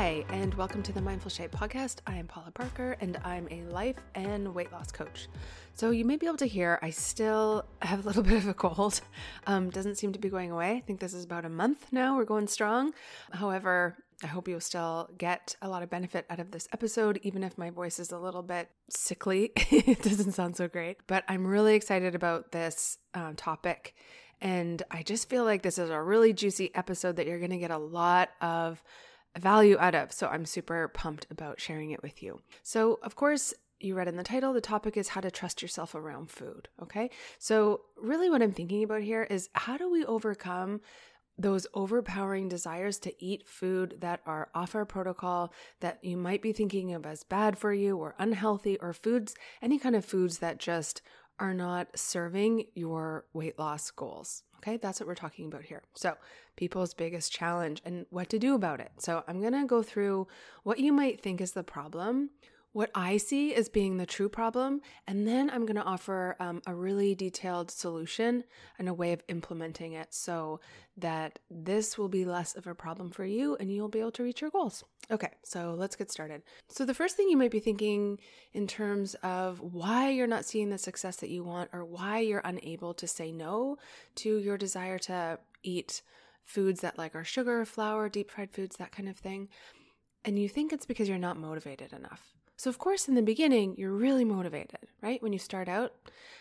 Hi, and welcome to the Mindful Shape podcast. I am Paula Parker, and I'm a life and weight loss coach. So, you may be able to hear I still have a little bit of a cold. Um, doesn't seem to be going away. I think this is about a month now. We're going strong. However, I hope you'll still get a lot of benefit out of this episode, even if my voice is a little bit sickly. it doesn't sound so great, but I'm really excited about this um, topic. And I just feel like this is a really juicy episode that you're going to get a lot of value out of. So I'm super pumped about sharing it with you. So, of course, you read in the title, the topic is how to trust yourself around food. Okay. So, really, what I'm thinking about here is how do we overcome those overpowering desires to eat food that are off our protocol that you might be thinking of as bad for you or unhealthy, or foods, any kind of foods that just are not serving your weight loss goals. Okay, that's what we're talking about here. So, people's biggest challenge and what to do about it. So, I'm going to go through what you might think is the problem, what I see as being the true problem, and then I'm going to offer um, a really detailed solution and a way of implementing it so that this will be less of a problem for you and you'll be able to reach your goals. Okay, so let's get started. So, the first thing you might be thinking in terms of why you're not seeing the success that you want or why you're unable to say no to your desire to eat foods that like are sugar, flour, deep fried foods, that kind of thing. And you think it's because you're not motivated enough. So, of course, in the beginning, you're really motivated, right? When you start out,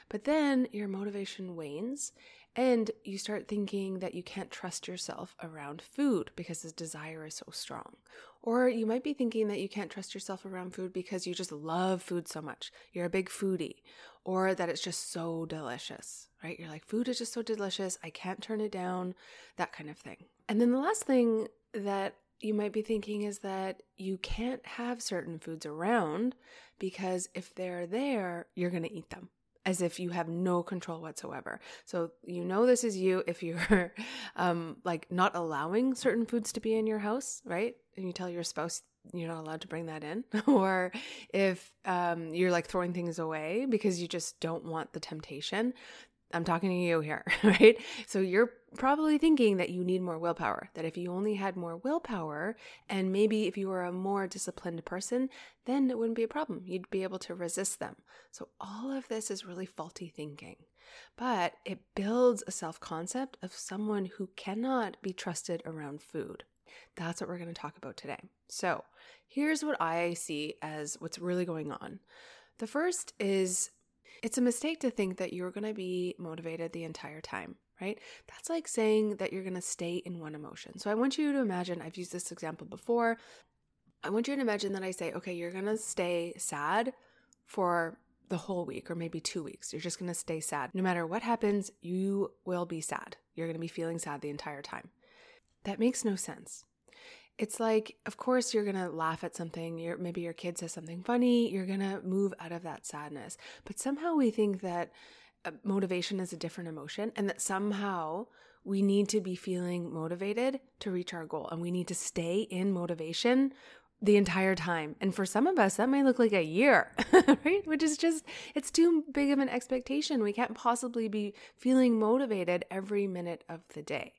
but then your motivation wanes and you start thinking that you can't trust yourself around food because the desire is so strong. Or you might be thinking that you can't trust yourself around food because you just love food so much. You're a big foodie, or that it's just so delicious, right? You're like, food is just so delicious. I can't turn it down, that kind of thing. And then the last thing that you might be thinking is that you can't have certain foods around because if they're there, you're going to eat them as if you have no control whatsoever. So you know this is you if you're um, like not allowing certain foods to be in your house, right? And you tell your spouse you're not allowed to bring that in, or if um, you're like throwing things away because you just don't want the temptation, I'm talking to you here, right? So you're probably thinking that you need more willpower, that if you only had more willpower, and maybe if you were a more disciplined person, then it wouldn't be a problem. You'd be able to resist them. So all of this is really faulty thinking, but it builds a self concept of someone who cannot be trusted around food. That's what we're going to talk about today. So here's what I see as what's really going on. The first is it's a mistake to think that you're going to be motivated the entire time, right? That's like saying that you're going to stay in one emotion. So I want you to imagine, I've used this example before. I want you to imagine that I say, okay, you're going to stay sad for the whole week or maybe two weeks. You're just going to stay sad. No matter what happens, you will be sad. You're going to be feeling sad the entire time. That makes no sense it's like of course you're gonna laugh at something you're, maybe your kid says something funny you're gonna move out of that sadness but somehow we think that uh, motivation is a different emotion and that somehow we need to be feeling motivated to reach our goal and we need to stay in motivation the entire time. And for some of us, that might look like a year, right? Which is just, it's too big of an expectation. We can't possibly be feeling motivated every minute of the day.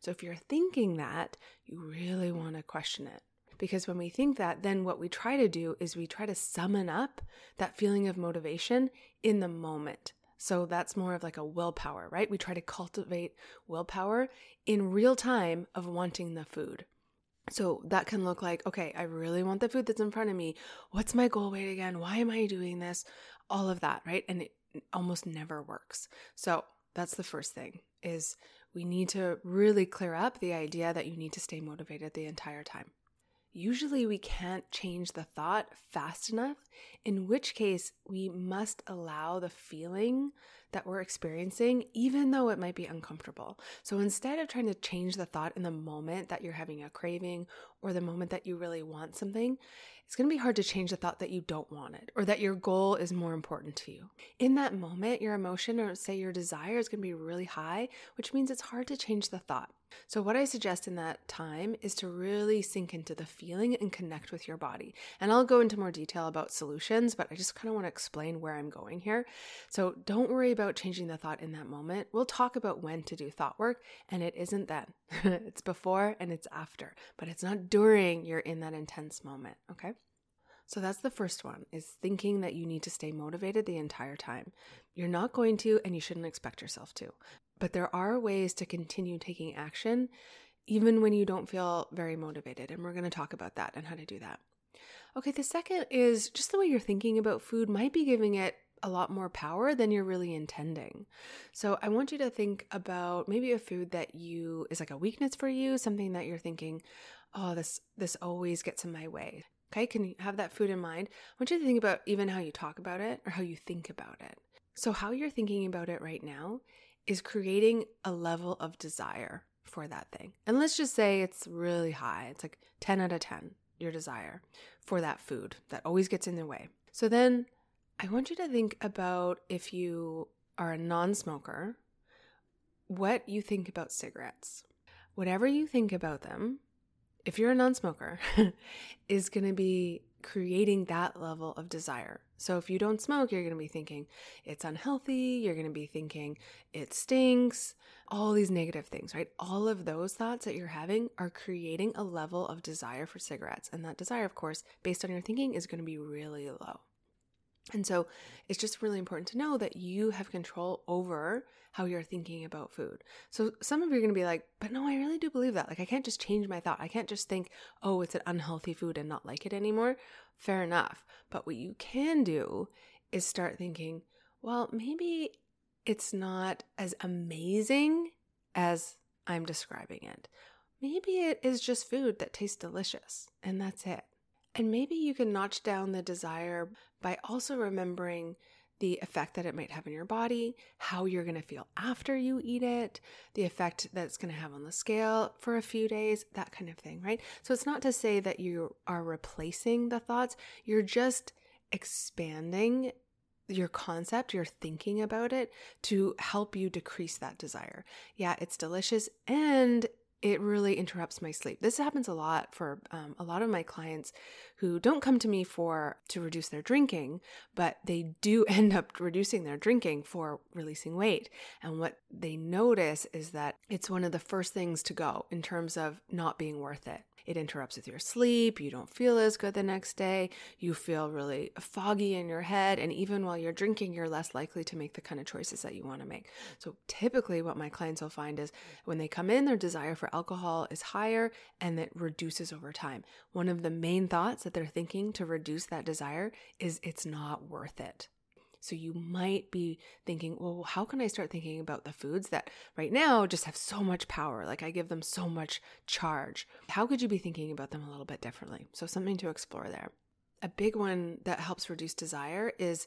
So if you're thinking that, you really want to question it. Because when we think that, then what we try to do is we try to summon up that feeling of motivation in the moment. So that's more of like a willpower, right? We try to cultivate willpower in real time of wanting the food. So that can look like, okay, I really want the food that's in front of me. What's my goal weight again? Why am I doing this? All of that, right? And it almost never works. So that's the first thing is we need to really clear up the idea that you need to stay motivated the entire time. Usually, we can't change the thought fast enough, in which case, we must allow the feeling that we're experiencing, even though it might be uncomfortable. So instead of trying to change the thought in the moment that you're having a craving or the moment that you really want something, it's going to be hard to change the thought that you don't want it or that your goal is more important to you. In that moment, your emotion or say your desire is going to be really high, which means it's hard to change the thought. So, what I suggest in that time is to really sink into the feeling and connect with your body. And I'll go into more detail about solutions, but I just kind of want to explain where I'm going here. So, don't worry about changing the thought in that moment. We'll talk about when to do thought work, and it isn't then. it's before and it's after, but it's not during you're in that intense moment, okay? So that's the first one is thinking that you need to stay motivated the entire time. You're not going to and you shouldn't expect yourself to. But there are ways to continue taking action even when you don't feel very motivated. And we're going to talk about that and how to do that. Okay, the second is just the way you're thinking about food might be giving it a lot more power than you're really intending. So I want you to think about maybe a food that you is like a weakness for you, something that you're thinking, "Oh, this this always gets in my way." Okay, can you have that food in mind? I want you to think about even how you talk about it or how you think about it. So how you're thinking about it right now is creating a level of desire for that thing. And let's just say it's really high. It's like 10 out of 10, your desire for that food that always gets in the way. So then I want you to think about if you are a non smoker, what you think about cigarettes. Whatever you think about them, if you're a non smoker, is going to be creating that level of desire. So if you don't smoke, you're going to be thinking it's unhealthy, you're going to be thinking it stinks, all these negative things, right? All of those thoughts that you're having are creating a level of desire for cigarettes. And that desire, of course, based on your thinking, is going to be really low. And so it's just really important to know that you have control over how you're thinking about food. So some of you are going to be like, but no, I really do believe that. Like, I can't just change my thought. I can't just think, oh, it's an unhealthy food and not like it anymore. Fair enough. But what you can do is start thinking, well, maybe it's not as amazing as I'm describing it. Maybe it is just food that tastes delicious and that's it. And maybe you can notch down the desire by also remembering the effect that it might have in your body, how you're going to feel after you eat it, the effect that it's going to have on the scale for a few days, that kind of thing, right? So it's not to say that you are replacing the thoughts, you're just expanding your concept, your thinking about it to help you decrease that desire. Yeah, it's delicious and it really interrupts my sleep. This happens a lot for um, a lot of my clients who don't come to me for to reduce their drinking, but they do end up reducing their drinking for releasing weight. And what they notice is that it's one of the first things to go in terms of not being worth it. It interrupts with your sleep. You don't feel as good the next day. You feel really foggy in your head. And even while you're drinking, you're less likely to make the kind of choices that you want to make. So typically, what my clients will find is when they come in, their desire for alcohol is higher and it reduces over time. One of the main thoughts that they're thinking to reduce that desire is it's not worth it. So you might be thinking, well, how can I start thinking about the foods that right now just have so much power? Like I give them so much charge. How could you be thinking about them a little bit differently? So something to explore there. A big one that helps reduce desire is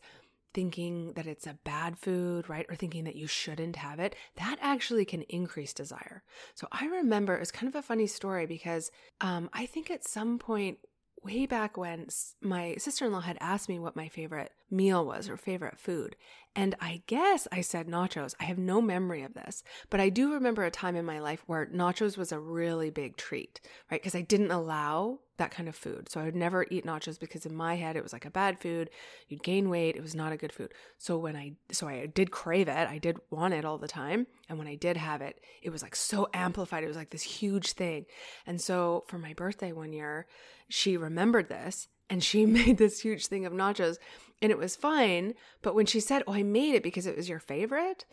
thinking that it's a bad food, right? Or thinking that you shouldn't have it, that actually can increase desire. So I remember it's kind of a funny story because um, I think at some point way back when my sister in law had asked me what my favorite meal was or favorite food. And I guess I said nachos. I have no memory of this, but I do remember a time in my life where nachos was a really big treat, right? Because I didn't allow that kind of food. So I would never eat nachos because in my head it was like a bad food. You'd gain weight. It was not a good food. So when I, so I did crave it. I did want it all the time. And when I did have it, it was like so amplified. It was like this huge thing. And so for my birthday one year, she remembered this and she made this huge thing of nachos and it was fine. But when she said, Oh, I made it because it was your favorite,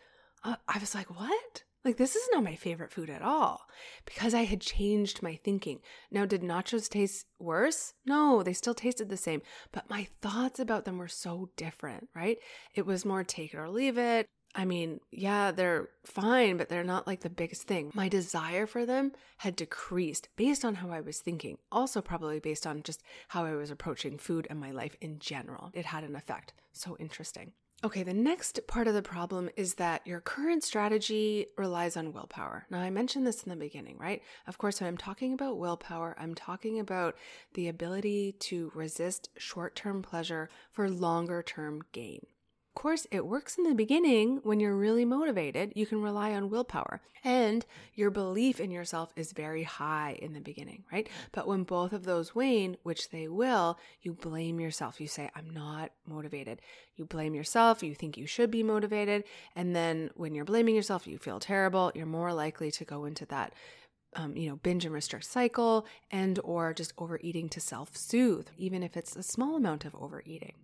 uh, I was like, What? Like, this is not my favorite food at all because I had changed my thinking. Now, did nachos taste worse? No, they still tasted the same, but my thoughts about them were so different, right? It was more take it or leave it. I mean, yeah, they're fine, but they're not like the biggest thing. My desire for them had decreased based on how I was thinking, also, probably based on just how I was approaching food and my life in general. It had an effect. So interesting. Okay, the next part of the problem is that your current strategy relies on willpower. Now, I mentioned this in the beginning, right? Of course, when I'm talking about willpower, I'm talking about the ability to resist short term pleasure for longer term gain. Of course, it works in the beginning when you're really motivated. You can rely on willpower and your belief in yourself is very high in the beginning, right? But when both of those wane, which they will, you blame yourself. You say, I'm not motivated. You blame yourself. You think you should be motivated. And then when you're blaming yourself, you feel terrible. You're more likely to go into that um, you know binge and restrict cycle and or just overeating to self-soothe even if it's a small amount of overeating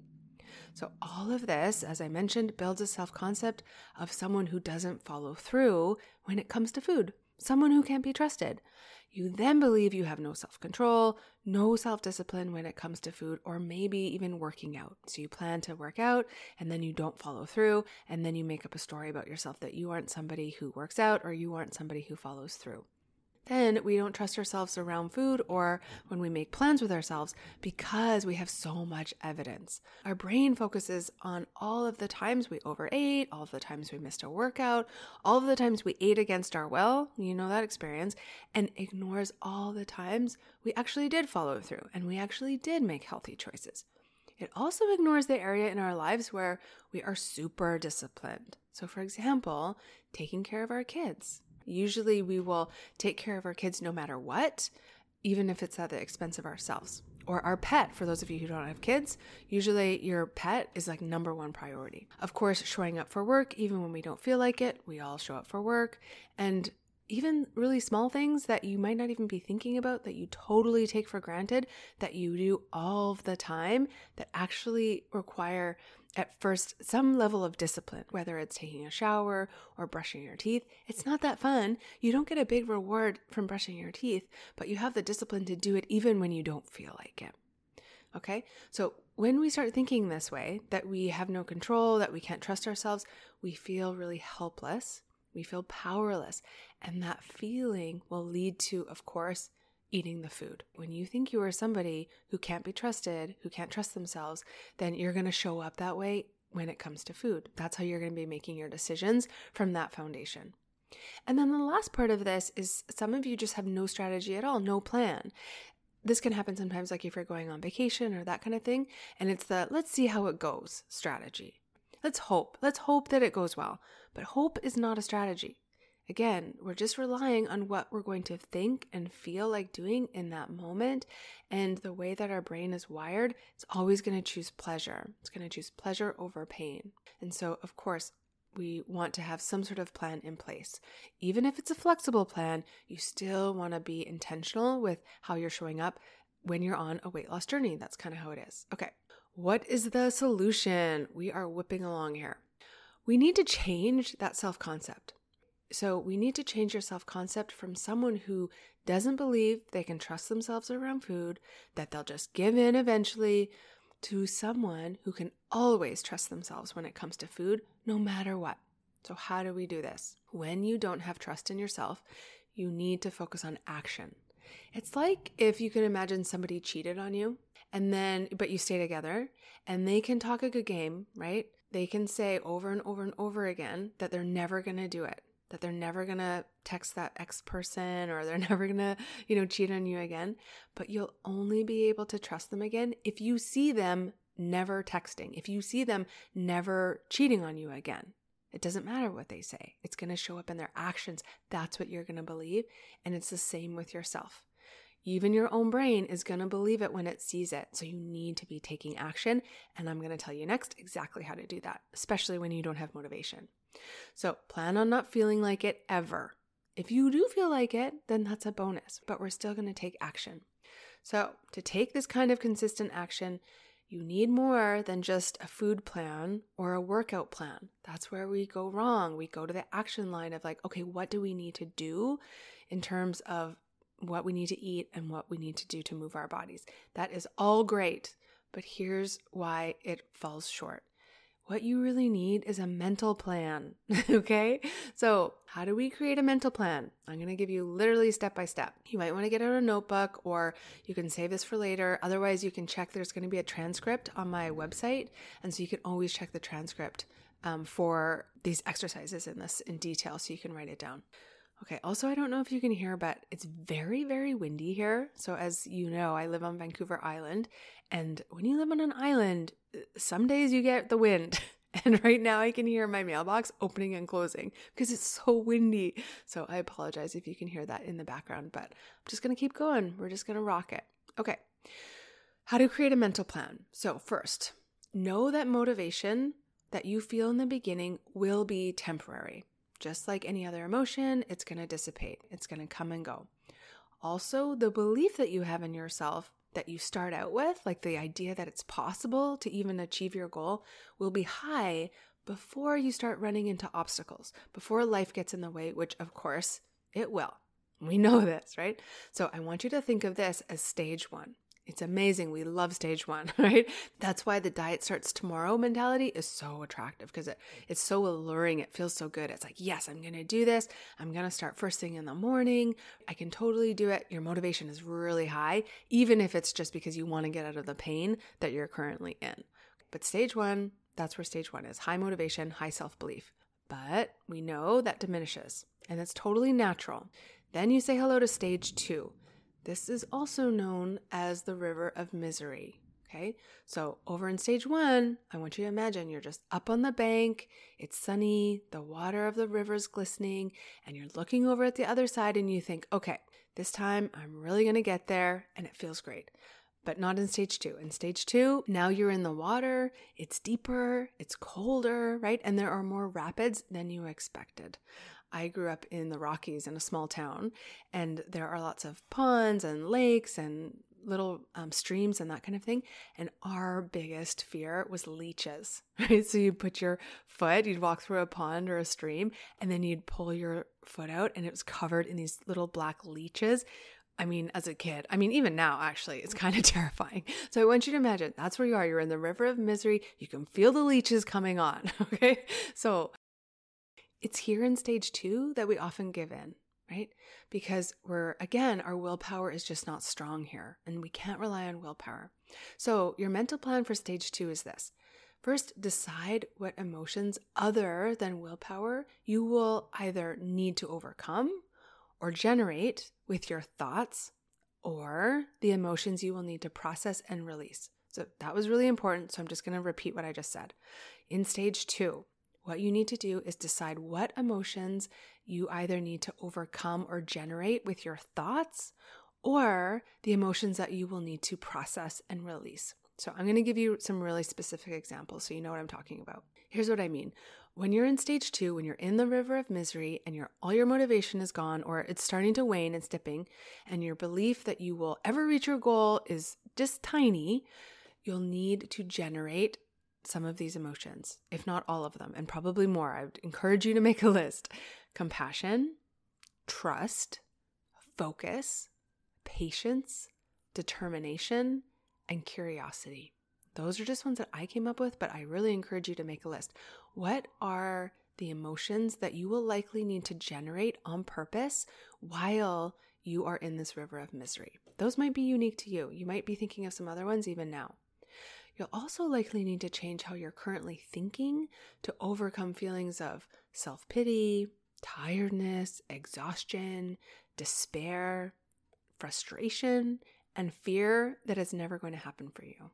so, all of this, as I mentioned, builds a self concept of someone who doesn't follow through when it comes to food, someone who can't be trusted. You then believe you have no self control, no self discipline when it comes to food, or maybe even working out. So you plan to work out and then you don't follow through, and then you make up a story about yourself that you aren't somebody who works out or you aren't somebody who follows through then we don't trust ourselves around food or when we make plans with ourselves because we have so much evidence. Our brain focuses on all of the times we overate, all of the times we missed a workout, all of the times we ate against our will, you know that experience, and ignores all the times we actually did follow through and we actually did make healthy choices. It also ignores the area in our lives where we are super disciplined. So, for example, taking care of our kids Usually, we will take care of our kids no matter what, even if it's at the expense of ourselves. Or our pet, for those of you who don't have kids, usually your pet is like number one priority. Of course, showing up for work, even when we don't feel like it, we all show up for work. And even really small things that you might not even be thinking about that you totally take for granted that you do all the time that actually require at first some level of discipline, whether it's taking a shower or brushing your teeth. It's not that fun. You don't get a big reward from brushing your teeth, but you have the discipline to do it even when you don't feel like it. Okay? So when we start thinking this way, that we have no control, that we can't trust ourselves, we feel really helpless. We feel powerless. And that feeling will lead to, of course, eating the food. When you think you are somebody who can't be trusted, who can't trust themselves, then you're going to show up that way when it comes to food. That's how you're going to be making your decisions from that foundation. And then the last part of this is some of you just have no strategy at all, no plan. This can happen sometimes, like if you're going on vacation or that kind of thing. And it's the let's see how it goes strategy. Let's hope. Let's hope that it goes well. But hope is not a strategy. Again, we're just relying on what we're going to think and feel like doing in that moment. And the way that our brain is wired, it's always going to choose pleasure. It's going to choose pleasure over pain. And so, of course, we want to have some sort of plan in place. Even if it's a flexible plan, you still want to be intentional with how you're showing up when you're on a weight loss journey. That's kind of how it is. Okay. What is the solution? We are whipping along here. We need to change that self concept. So we need to change your self concept from someone who doesn't believe they can trust themselves around food, that they'll just give in eventually, to someone who can always trust themselves when it comes to food, no matter what. So, how do we do this? When you don't have trust in yourself, you need to focus on action. It's like if you can imagine somebody cheated on you and then, but you stay together and they can talk a good game, right? They can say over and over and over again that they're never to do it that they're never going to text that ex person or they're never going to, you know, cheat on you again. But you'll only be able to trust them again if you see them never texting, if you see them never cheating on you again. It doesn't matter what they say, it's going to show up in their actions. That's what you're going to believe. And it's the same with yourself. Even your own brain is going to believe it when it sees it. So you need to be taking action. And I'm going to tell you next exactly how to do that, especially when you don't have motivation. So plan on not feeling like it ever. If you do feel like it, then that's a bonus, but we're still going to take action. So, to take this kind of consistent action, you need more than just a food plan or a workout plan. That's where we go wrong. We go to the action line of like, okay, what do we need to do in terms of what we need to eat and what we need to do to move our bodies? That is all great, but here's why it falls short. What you really need is a mental plan. okay. So, how do we create a mental plan? I'm going to give you literally step by step. You might want to get out a notebook or you can save this for later. Otherwise, you can check there's going to be a transcript on my website. And so you can always check the transcript um, for these exercises in this in detail so you can write it down. Okay, also, I don't know if you can hear, but it's very, very windy here. So, as you know, I live on Vancouver Island. And when you live on an island, uh, some days you get the wind And right now I can hear my mailbox opening and closing because it's so windy. So I apologize if you can hear that in the background, but I'm just going to keep going. We're just going to rock it. Okay. How to create a mental plan. So, first, know that motivation that you feel in the beginning will be temporary. Just like any other emotion, it's going to dissipate, it's going to come and go. Also, the belief that you have in yourself that you start out with, like the idea that it's possible to even achieve your goal, will be high before you start running into obstacles, before life gets in the way, which of course it will. We know this, right? So I want you to think of this as stage one. It's amazing. We love stage one, right? That's why the diet starts tomorrow mentality is so attractive because it, it's so alluring. It feels so good. It's like, yes, I'm going to do this. I'm going to start first thing in the morning. I can totally do it. Your motivation is really high, even if it's just because you want to get out of the pain that you're currently in. But stage one, that's where stage one is high motivation, high self belief. But we know that diminishes, and it's totally natural. Then you say hello to stage two. This is also known as the river of misery. Okay, so over in stage one, I want you to imagine you're just up on the bank, it's sunny, the water of the river is glistening, and you're looking over at the other side and you think, okay, this time I'm really gonna get there, and it feels great. But not in stage two. In stage two, now you're in the water, it's deeper, it's colder, right? And there are more rapids than you expected. I grew up in the Rockies in a small town, and there are lots of ponds and lakes and little um, streams and that kind of thing. And our biggest fear was leeches, right? So you'd put your foot, you'd walk through a pond or a stream, and then you'd pull your foot out, and it was covered in these little black leeches. I mean, as a kid, I mean, even now, actually, it's kind of terrifying. So I want you to imagine that's where you are. You're in the river of misery. You can feel the leeches coming on. Okay. So it's here in stage two that we often give in, right? Because we're, again, our willpower is just not strong here and we can't rely on willpower. So, your mental plan for stage two is this First, decide what emotions other than willpower you will either need to overcome or generate with your thoughts or the emotions you will need to process and release. So that was really important. So I'm just going to repeat what I just said. In stage two, what you need to do is decide what emotions you either need to overcome or generate with your thoughts or the emotions that you will need to process and release. So, I'm going to give you some really specific examples so you know what I'm talking about. Here's what I mean. When you're in stage two, when you're in the river of misery and your all your motivation is gone or it's starting to wane, it's dipping, and your belief that you will ever reach your goal is just tiny, you'll need to generate some of these emotions, if not all of them, and probably more. I would encourage you to make a list compassion, trust, focus, patience, determination, and curiosity. Those are just ones that I came up with, but I really encourage you to make a list. What are the emotions that you will likely need to generate on purpose while you are in this river of misery? Those might be unique to you. You might be thinking of some other ones even now. You'll also likely need to change how you're currently thinking to overcome feelings of self pity, tiredness, exhaustion, despair, frustration, and fear that is never going to happen for you.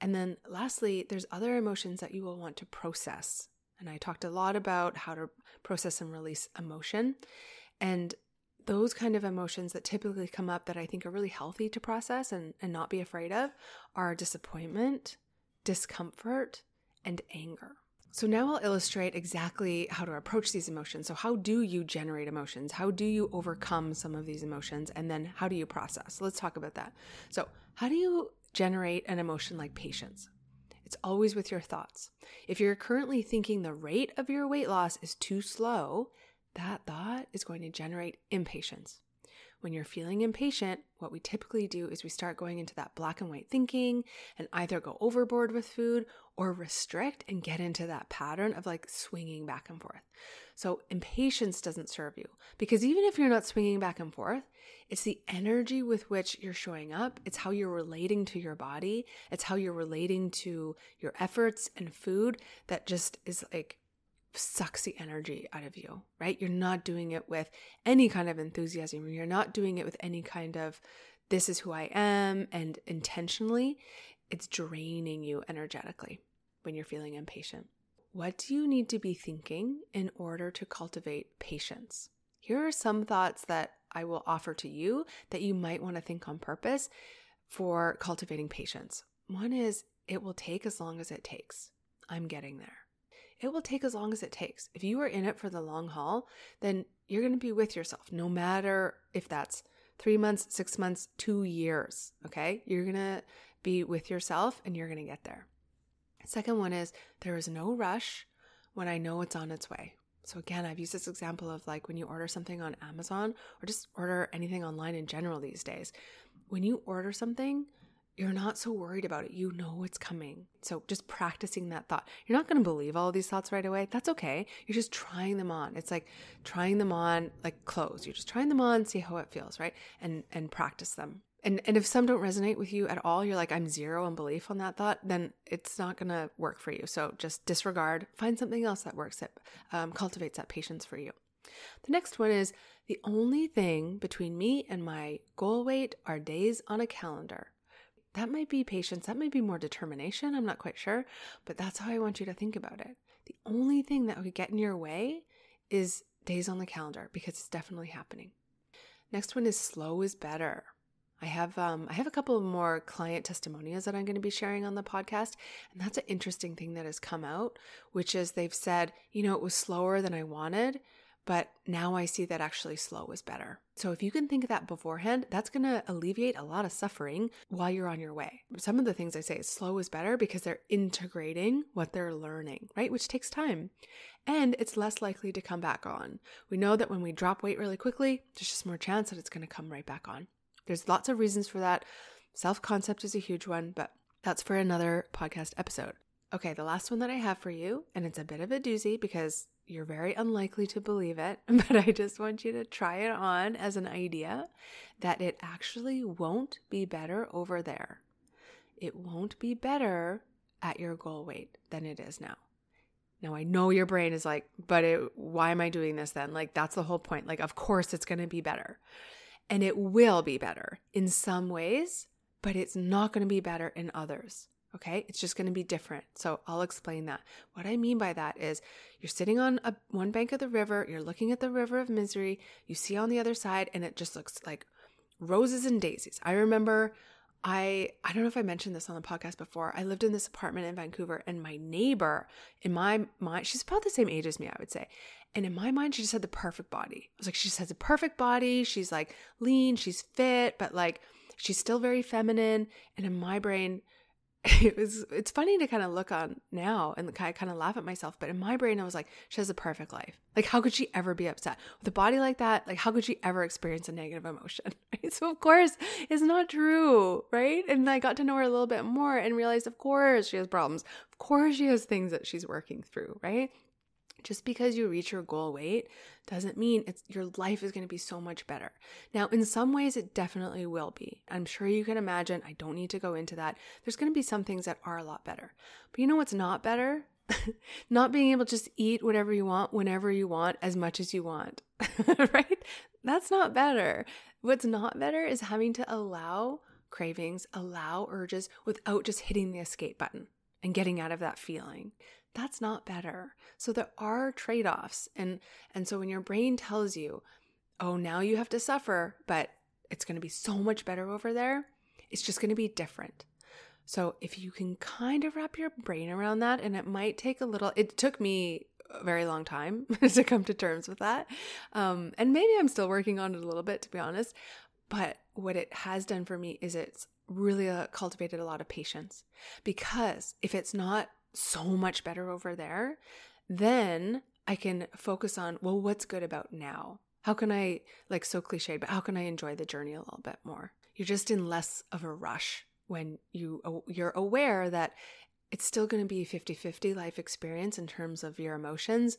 And then lastly, there's other emotions that you will want to process. And I talked a lot about how to process and release emotion. And those kind of emotions that typically come up that I think are really healthy to process and, and not be afraid of are disappointment, discomfort, and anger. So now I'll illustrate exactly how to approach these emotions. So, how do you generate emotions? How do you overcome some of these emotions? And then, how do you process? Let's talk about that. So, how do you generate an emotion like patience? It's always with your thoughts. If you're currently thinking the rate of your weight loss is too slow, that thought is going to generate impatience. When you're feeling impatient, what we typically do is we start going into that black and white thinking and either go overboard with food or restrict and get into that pattern of like swinging back and forth. So, impatience doesn't serve you because even if you're not swinging back and forth, it's the energy with which you're showing up. It's how you're relating to your body. It's how you're relating to your efforts and food that just is like sucks the energy out of you, right? You're not doing it with any kind of enthusiasm. You're not doing it with any kind of, this is who I am, and intentionally. It's draining you energetically when you're feeling impatient. what do you need to be thinking in order to cultivate patience? Here are some thoughts that I will offer to you that you might want to think on purpose for cultivating patience. One is it will take as long as it takes. I'm getting there. It will take as long as it takes. If you are in it for the long haul, then you're going to be with yourself, no matter if that's three months, six months, two years. Okay. You're going to be with yourself and you're going to get there. Second one is there is no rush when I know it's on its way. So again, I've used this example of like when you order something on Amazon or just order anything online in general these days. When you order something, you're not so worried about it. You know it's coming. So just practicing that thought. You're not going to believe all these thoughts right away. That's okay. You're just trying them on. It's like trying them on like clothes. You're just trying them on, see how it feels, right? And and practice them. And and if some don't resonate with you at all, you're like I'm zero in belief on that thought, then it's not going to work for you. So just disregard. Find something else that works that um, cultivates that patience for you. The next one is the only thing between me and my goal weight are days on a calendar. That might be patience, that might be more determination, I'm not quite sure, but that's how I want you to think about it. The only thing that would get in your way is days on the calendar because it's definitely happening. Next one is slow is better. I have um, I have a couple of more client testimonials that I'm going to be sharing on the podcast, and that's an interesting thing that has come out, which is they've said, you know, it was slower than I wanted, but now I see that actually slow is better. So if you can think of that beforehand, that's going to alleviate a lot of suffering while you're on your way. Some of the things I say is slow is better because they're integrating what they're learning, right? Which takes time. And it's less likely to come back on. We know that when we drop weight really quickly, there's just more chance that it's going to come right back on. There's lots of reasons for that. Self concept is a huge one, but that's for another podcast episode. Okay, the last one that I have for you, and it's a bit of a doozy because you're very unlikely to believe it, but I just want you to try it on as an idea that it actually won't be better over there. It won't be better at your goal weight than it is now. Now I know your brain is like, but it, why am I doing this then? Like that's the whole point. Like of course it's going to be better. And it will be better in some ways, but it's not going to be better in others. Okay, it's just going to be different. So I'll explain that. What I mean by that is you're sitting on a, one bank of the river, you're looking at the river of misery, you see on the other side, and it just looks like roses and daisies. I remember I I don't know if I mentioned this on the podcast before. I lived in this apartment in Vancouver, and my neighbor, in my mind, she's about the same age as me, I would say. And in my mind, she just had the perfect body. I was like, she just has a perfect body. She's like lean, she's fit, but like she's still very feminine. And in my brain, it was it's funny to kind of look on now and I kind of laugh at myself, but in my brain I was like, she has a perfect life. Like how could she ever be upset with a body like that? Like how could she ever experience a negative emotion? Right? So of course it's not true, right? And I got to know her a little bit more and realized of course she has problems. Of course she has things that she's working through, right? Just because you reach your goal weight doesn't mean it's your life is going to be so much better. Now, in some ways it definitely will be. I'm sure you can imagine, I don't need to go into that. There's going to be some things that are a lot better. But you know what's not better? not being able to just eat whatever you want whenever you want as much as you want. right? That's not better. What's not better is having to allow cravings, allow urges without just hitting the escape button and getting out of that feeling that's not better. So there are trade-offs and and so when your brain tells you, "Oh, now you have to suffer, but it's going to be so much better over there." It's just going to be different. So if you can kind of wrap your brain around that and it might take a little it took me a very long time to come to terms with that. Um, and maybe I'm still working on it a little bit to be honest, but what it has done for me is it's really uh, cultivated a lot of patience because if it's not so much better over there, then I can focus on, well, what's good about now? How can I, like so cliched, but how can I enjoy the journey a little bit more? You're just in less of a rush when you you're aware that it's still going to be 50-50 life experience in terms of your emotions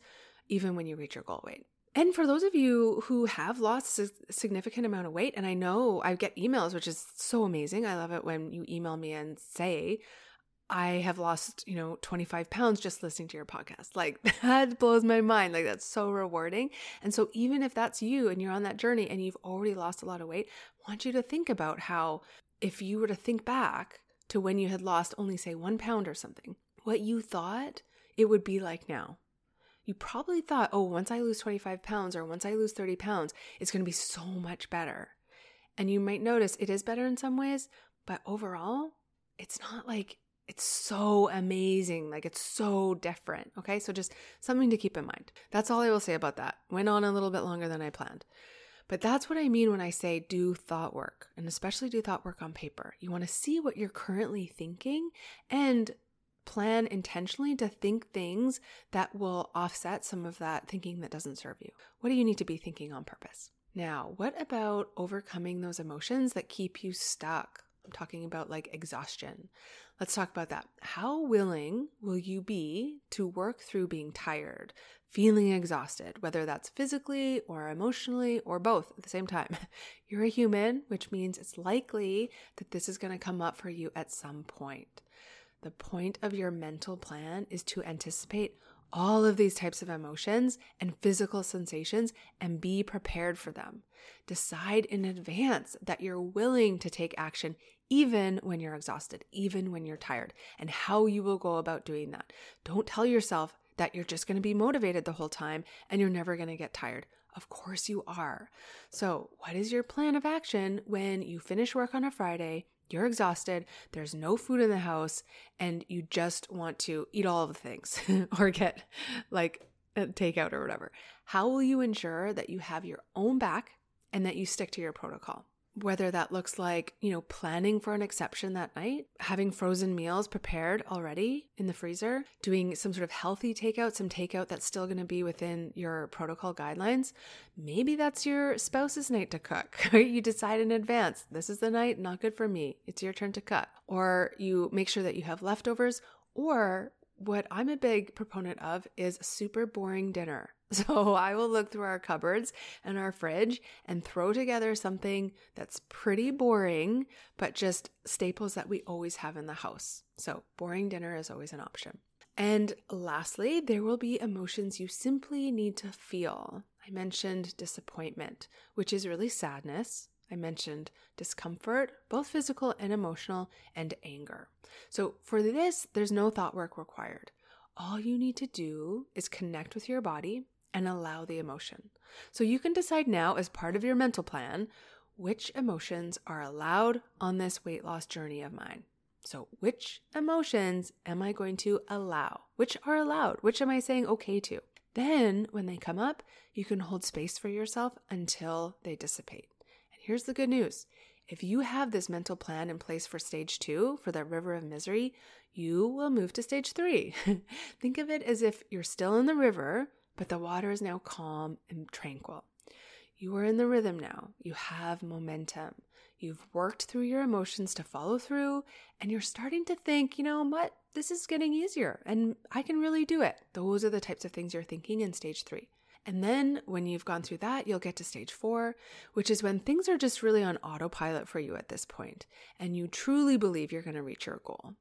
even when you reach your goal weight. And for those of you who have lost a significant amount of weight, and I know I get emails, which is so amazing. I love it when you email me and say, I have lost, you know, 25 pounds just listening to your podcast. Like that blows my mind. Like that's so rewarding. And so even if that's you and you're on that journey and you've already lost a lot of weight, I want you to think about how if you were to think back to when you had lost only say 1 pound or something, what you thought it would be like now. You probably thought, oh, once I lose 25 pounds or once I lose 30 pounds, it's going to be so much better. And you might notice it is better in some ways, but overall, it's not like it's so amazing. Like it's so different. Okay. So just something to keep in mind. That's all I will say about that. Went on a little bit longer than I planned. But that's what I mean when I say do thought work, and especially do thought work on paper. You want to see what you're currently thinking and plan intentionally to think things that will offset some of that thinking that doesn't serve you. What do you need to be thinking on purpose? Now, what about overcoming those emotions that keep you stuck? I'm talking about like exhaustion. Let's talk about that. How willing will you be to work through being tired, feeling exhausted, whether that's physically or emotionally or both at the same time? You're a human, which means it's likely that this is going to come up for you at some point. The point of your mental plan is to anticipate all of these types of emotions and physical sensations and be prepared for them. Decide in advance that you're willing to take action even when you're exhausted, even when you're tired, and how you will go about doing that. Don't tell yourself that you're just going to be motivated the whole time and you're never going to get tired. Of course you are. So, what is your plan of action when you finish work on a Friday you're exhausted, there's no food in the house, and you just want to eat all the things or get like a takeout or whatever. How will you ensure that you have your own back and that you stick to your protocol? Whether that looks like, you know, planning for an exception that night, having frozen meals prepared already in the freezer, doing some sort of healthy takeout, some takeout that's still going to be within your protocol guidelines. Maybe that's your spouse's night to cook, right? You decide in advance, this is the night, not good for me. It's your turn to cook. Or you make sure that you have leftovers, or what I'm a big proponent of is super boring dinner. So I will look through our cupboards and our fridge and throw together something that's pretty boring, but just staples that we always have in the house. So boring dinner is always an option. And lastly, there will be emotions you simply need to feel. I mentioned disappointment, which is really sadness. I mentioned discomfort, both physical and emotional, and anger. So for this, there's no thought work required. All you need to do is connect with your body and allow the emotion. So you can decide now, as part of your mental plan, which emotions are allowed on this weight loss journey of mine. So, which emotions am I going to allow? Which are allowed? Which am I saying okay to? Then, when they come up, you can hold space for yourself until they dissipate. Here's the good news if you have this mental plan in place for stage two, for that river of misery, you will move to stage three. Think of it as if you're still in the river, but the water is now calm and tranquil. You are in the rhythm now. You have momentum. You've worked through your emotions to follow through, and you're starting to think, you know what, this is getting easier and I can really do it. Those are the types of things you're thinking in stage three. And then when you've gone through that, you'll get to stage four, which is when things are just really on autopilot for you at this point, and you truly believe you're going to reach your goal.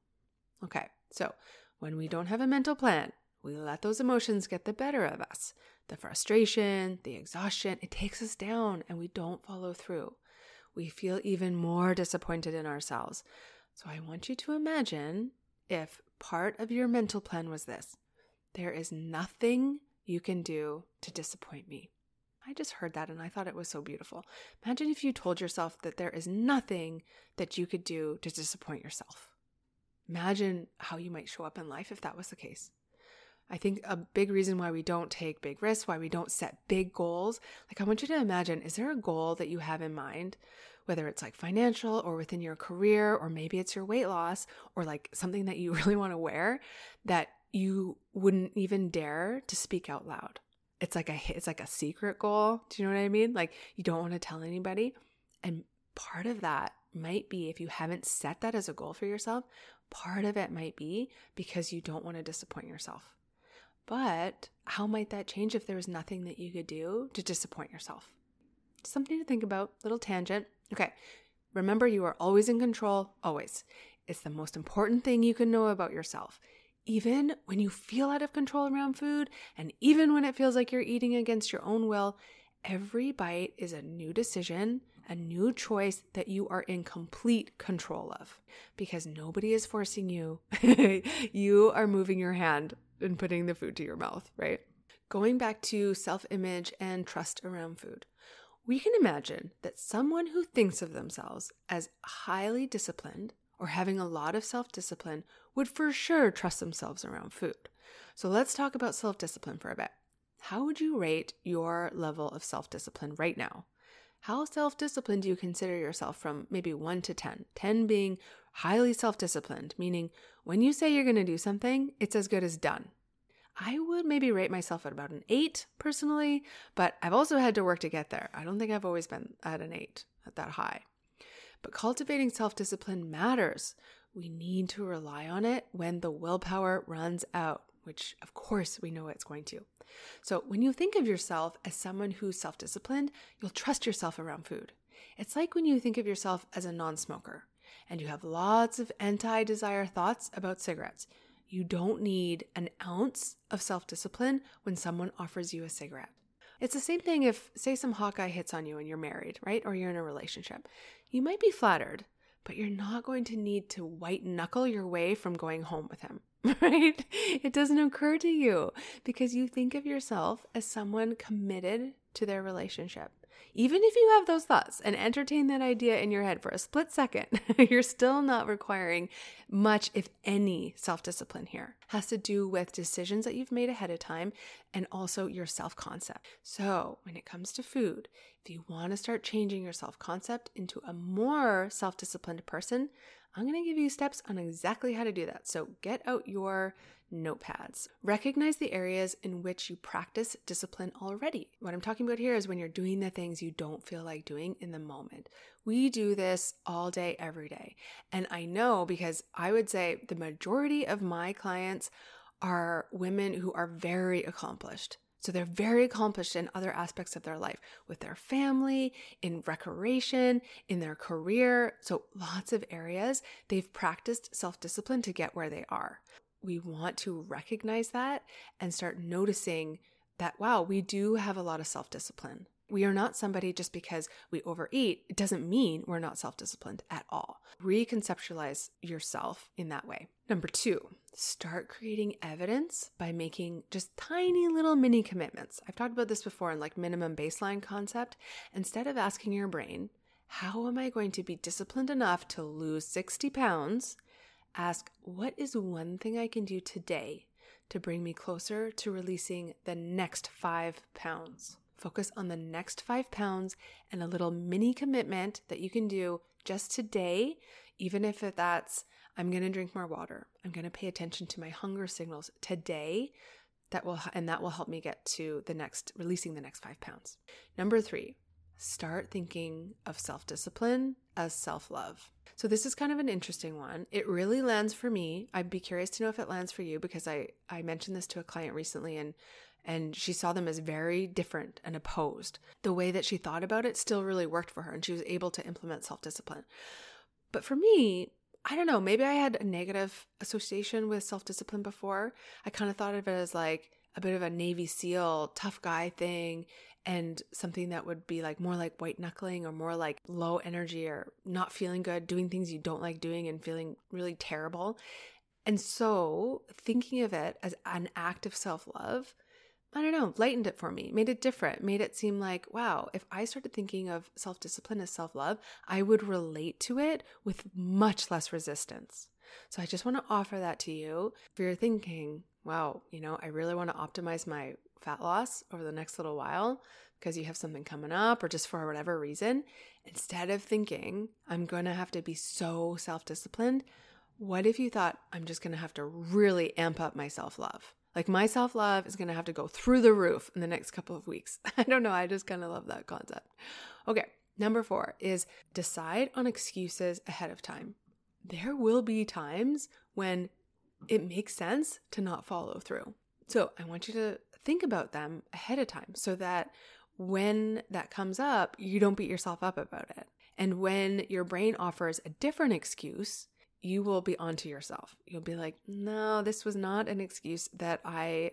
Okay, so when we don't have a mental plan, we let those emotions get the better of us. The frustration, the exhaustion, it takes us down and we don't follow through. We feel even more disappointed in ourselves. So I want you to imagine if part of your mental plan was this there is nothing you can do to disappoint me. I just heard that and I thought it was so beautiful. Imagine if you told yourself that there is nothing that you could do to disappoint yourself. Imagine how you might show up in life if that was the case. I think a big reason why we don't take big risks, why we don't set big goals, like I want you to imagine is there a goal that you have in mind, whether it's like financial or within your career, or maybe it's your weight loss, or like something that you really want to wear that you wouldn't even dare to speak out loud? It's like a it's like a secret goal. Do you know what I mean? Like you don't want to tell anybody. And part of that might be if you haven't set that as a goal for yourself, part of it might be because you don't want to disappoint yourself. But how might that change if there was nothing that you could do to disappoint yourself? Something to think about, little tangent. Okay, remember you are always in control, always. It's the most important thing you can know about yourself. Even when you feel out of control around food, and even when it feels like you're eating against your own will, every bite is a new decision a new choice that you are in complete control of because nobody is forcing you. you are moving your hand and putting the food to your mouth, right? Going back to self image and trust around food, we can imagine that someone who thinks of themselves as highly disciplined or having a lot of self discipline would for sure trust themselves around food. So let's talk about self discipline for a bit. How would you rate your level of self discipline right now? How self disciplined do you consider yourself from maybe 1 to 10? 10 being highly self disciplined, meaning when you say you're going to do something, it's as good as done. I would maybe rate myself at about an 8 personally, but I've also had to work to get there. I don't think I've always been at an 8, at that high. But cultivating self discipline matters. We need to rely on it when the willpower runs out, which of course we know it's going to. So, when you think of yourself as someone who's self disciplined, you'll trust yourself around food. It's like when you think of yourself as a non smoker and you have lots of anti desire thoughts about cigarettes. You don't need an ounce of self discipline when someone offers you a cigarette. It's the same thing if, say, some Hawkeye hits on you and you're married, right? Or you're in a relationship. You might be flattered, but you're not going to need to white knuckle your way from going home with him, right? It doesn't occur to you because you think of yourself as someone committed to their relationship. Even if you have those thoughts and entertain that idea in your head for a split second, you're still not requiring much, if any, self discipline here. It has to do with decisions that you've made ahead of time and also your self concept. So, when it comes to food, if you want to start changing your self concept into a more self disciplined person, I'm going to give you steps on exactly how to do that. So, get out your notepads. Recognize the areas in which you practice discipline already. What I'm talking about here is when you're doing the things you don't feel like doing in the moment. We do this all day, every day. And I know because I would say the majority of my clients are women who are very accomplished. So they're very accomplished in other aspects of their life with their family, in recreation, in their career. So lots of areas they've practiced self discipline to get where they are we want to recognize that and start noticing that, wow, we do have a lot of self discipline. We are not somebody just because we overeat, it doesn't mean we're not self disciplined at all. Reconceptualize yourself in that way. Number two, start creating evidence by making just tiny little mini commitments. I've talked about this before in like minimum baseline concept. Instead of asking your brain, how am I going to be disciplined enough to lose 60 pounds? Ask, what is one thing I can do today to bring me closer to releasing the next five pounds? Focus on the next five pounds and a little mini commitment that you can do just today, even if that's, I'm going to drink more water. I'm going to pay attention to my hunger signals today. That will, and that will help me get to the next, releasing the next five pounds. Number three, start thinking of self discipline as self love. So this is kind of an interesting one. It really lands for me. I'd be curious to know if it lands for you because I I mentioned this to a client recently and and she saw them as very different and opposed. The way that she thought about it still really worked for her and she was able to implement self-discipline. But for me, I don't know, maybe I had a negative association with self-discipline before. I kind of thought of it as like a bit of a Navy SEAL tough guy thing and something that would be like more like white knuckling or more like low energy or not feeling good, doing things you don't like doing and feeling really terrible. And so thinking of it as an act of self love, I don't know, lightened it for me, made it different, made it seem like, wow, if I started thinking of self discipline as self love, I would relate to it with much less resistance. So I just want to offer that to you. If you're thinking, wow, you know, I really want to optimize my fat loss over the next little while because you have something coming up or just for whatever reason, instead of thinking, I'm going to have to be so self disciplined, what if you thought, I'm just going to have to really amp up my self love? Like my self love is going to have to go through the roof in the next couple of weeks. I don't know. I just kind of love that concept. Okay. Number four is decide on excuses ahead of time. There will be times when it makes sense to not follow through. So I want you to think about them ahead of time so that when that comes up, you don't beat yourself up about it. And when your brain offers a different excuse, you will be onto yourself. You'll be like, no, this was not an excuse that I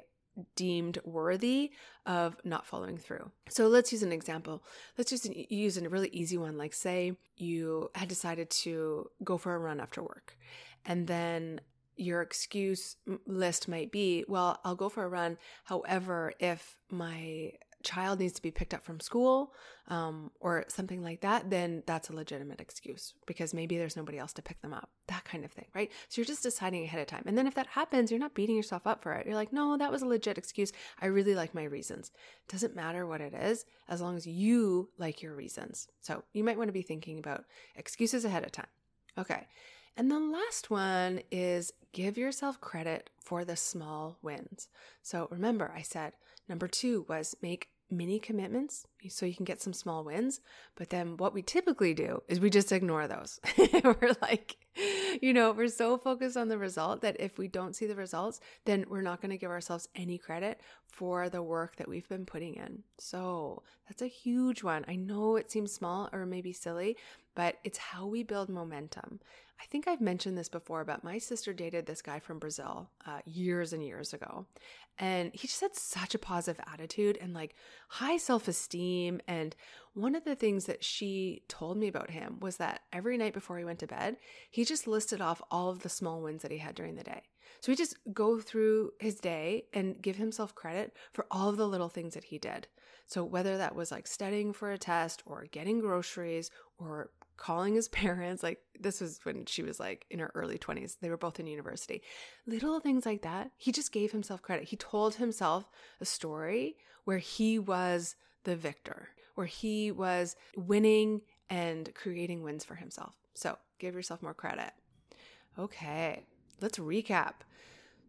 deemed worthy of not following through. So let's use an example. Let's just use a really easy one. Like, say you had decided to go for a run after work, and then your excuse list might be, well, I'll go for a run. However, if my child needs to be picked up from school um, or something like that, then that's a legitimate excuse because maybe there's nobody else to pick them up, that kind of thing, right? So you're just deciding ahead of time. And then if that happens, you're not beating yourself up for it. You're like, no, that was a legit excuse. I really like my reasons. Doesn't matter what it is as long as you like your reasons. So you might want to be thinking about excuses ahead of time. Okay. And the last one is give yourself credit for the small wins. So remember, I said number two was make mini commitments so you can get some small wins. But then what we typically do is we just ignore those. we're like, you know, we're so focused on the result that if we don't see the results, then we're not going to give ourselves any credit for the work that we've been putting in. So that's a huge one. I know it seems small or maybe silly, but it's how we build momentum. I think I've mentioned this before, but my sister dated this guy from Brazil uh, years and years ago. And he just had such a positive attitude and like high self esteem. And one of the things that she told me about him was that every night before he went to bed, he just listed off all of the small wins that he had during the day. So he just go through his day and give himself credit for all of the little things that he did. So whether that was like studying for a test or getting groceries or calling his parents. Like, this was when she was like in her early 20s. They were both in university. Little things like that. He just gave himself credit. He told himself a story where he was the victor, where he was winning and creating wins for himself. So give yourself more credit. Okay, let's recap.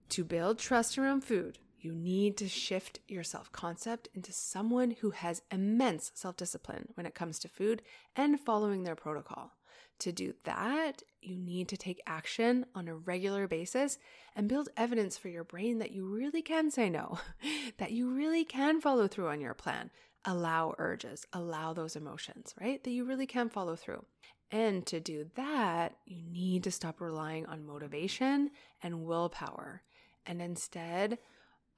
To build trust around food, you need to shift your self concept into someone who has immense self discipline when it comes to food and following their protocol. To do that, you need to take action on a regular basis and build evidence for your brain that you really can say no, that you really can follow through on your plan. Allow urges, allow those emotions, right? That you really can follow through. And to do that, you need to stop relying on motivation and willpower and instead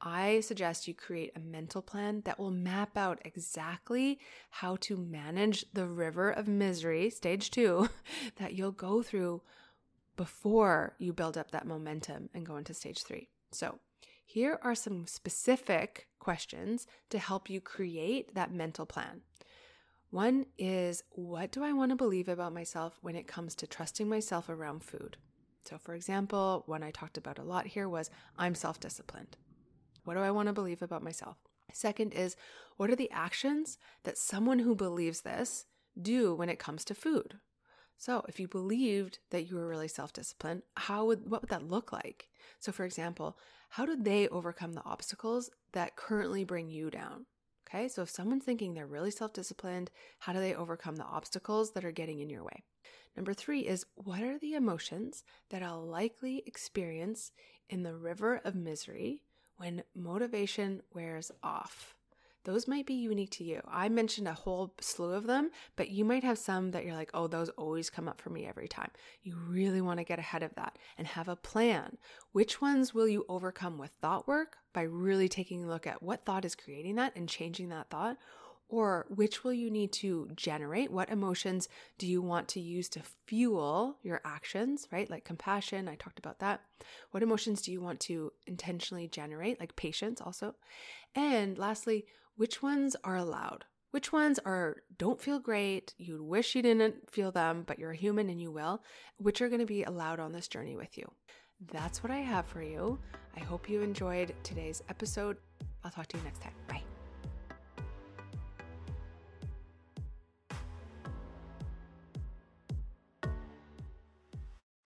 I suggest you create a mental plan that will map out exactly how to manage the river of misery, stage two, that you'll go through before you build up that momentum and go into stage three. So, here are some specific questions to help you create that mental plan. One is What do I want to believe about myself when it comes to trusting myself around food? So, for example, one I talked about a lot here was I'm self disciplined. What do I want to believe about myself? Second is, what are the actions that someone who believes this do when it comes to food? So, if you believed that you were really self-disciplined, how would what would that look like? So, for example, how do they overcome the obstacles that currently bring you down? Okay? So, if someone's thinking they're really self-disciplined, how do they overcome the obstacles that are getting in your way? Number 3 is what are the emotions that I'll likely experience in the river of misery when motivation wears off. Those might be unique to you. I mentioned a whole slew of them, but you might have some that you're like, oh, those always come up for me every time. You really want to get ahead of that and have a plan. Which ones will you overcome with thought work by really taking a look at what thought is creating that and changing that thought? Or which will you need to generate? What emotions do you want to use to fuel your actions, right? Like compassion, I talked about that. What emotions do you want to intentionally generate, like patience also? And lastly, which ones are allowed? Which ones are don't feel great, you'd wish you didn't feel them, but you're a human and you will, which are going to be allowed on this journey with you. That's what I have for you. I hope you enjoyed today's episode. I'll talk to you next time.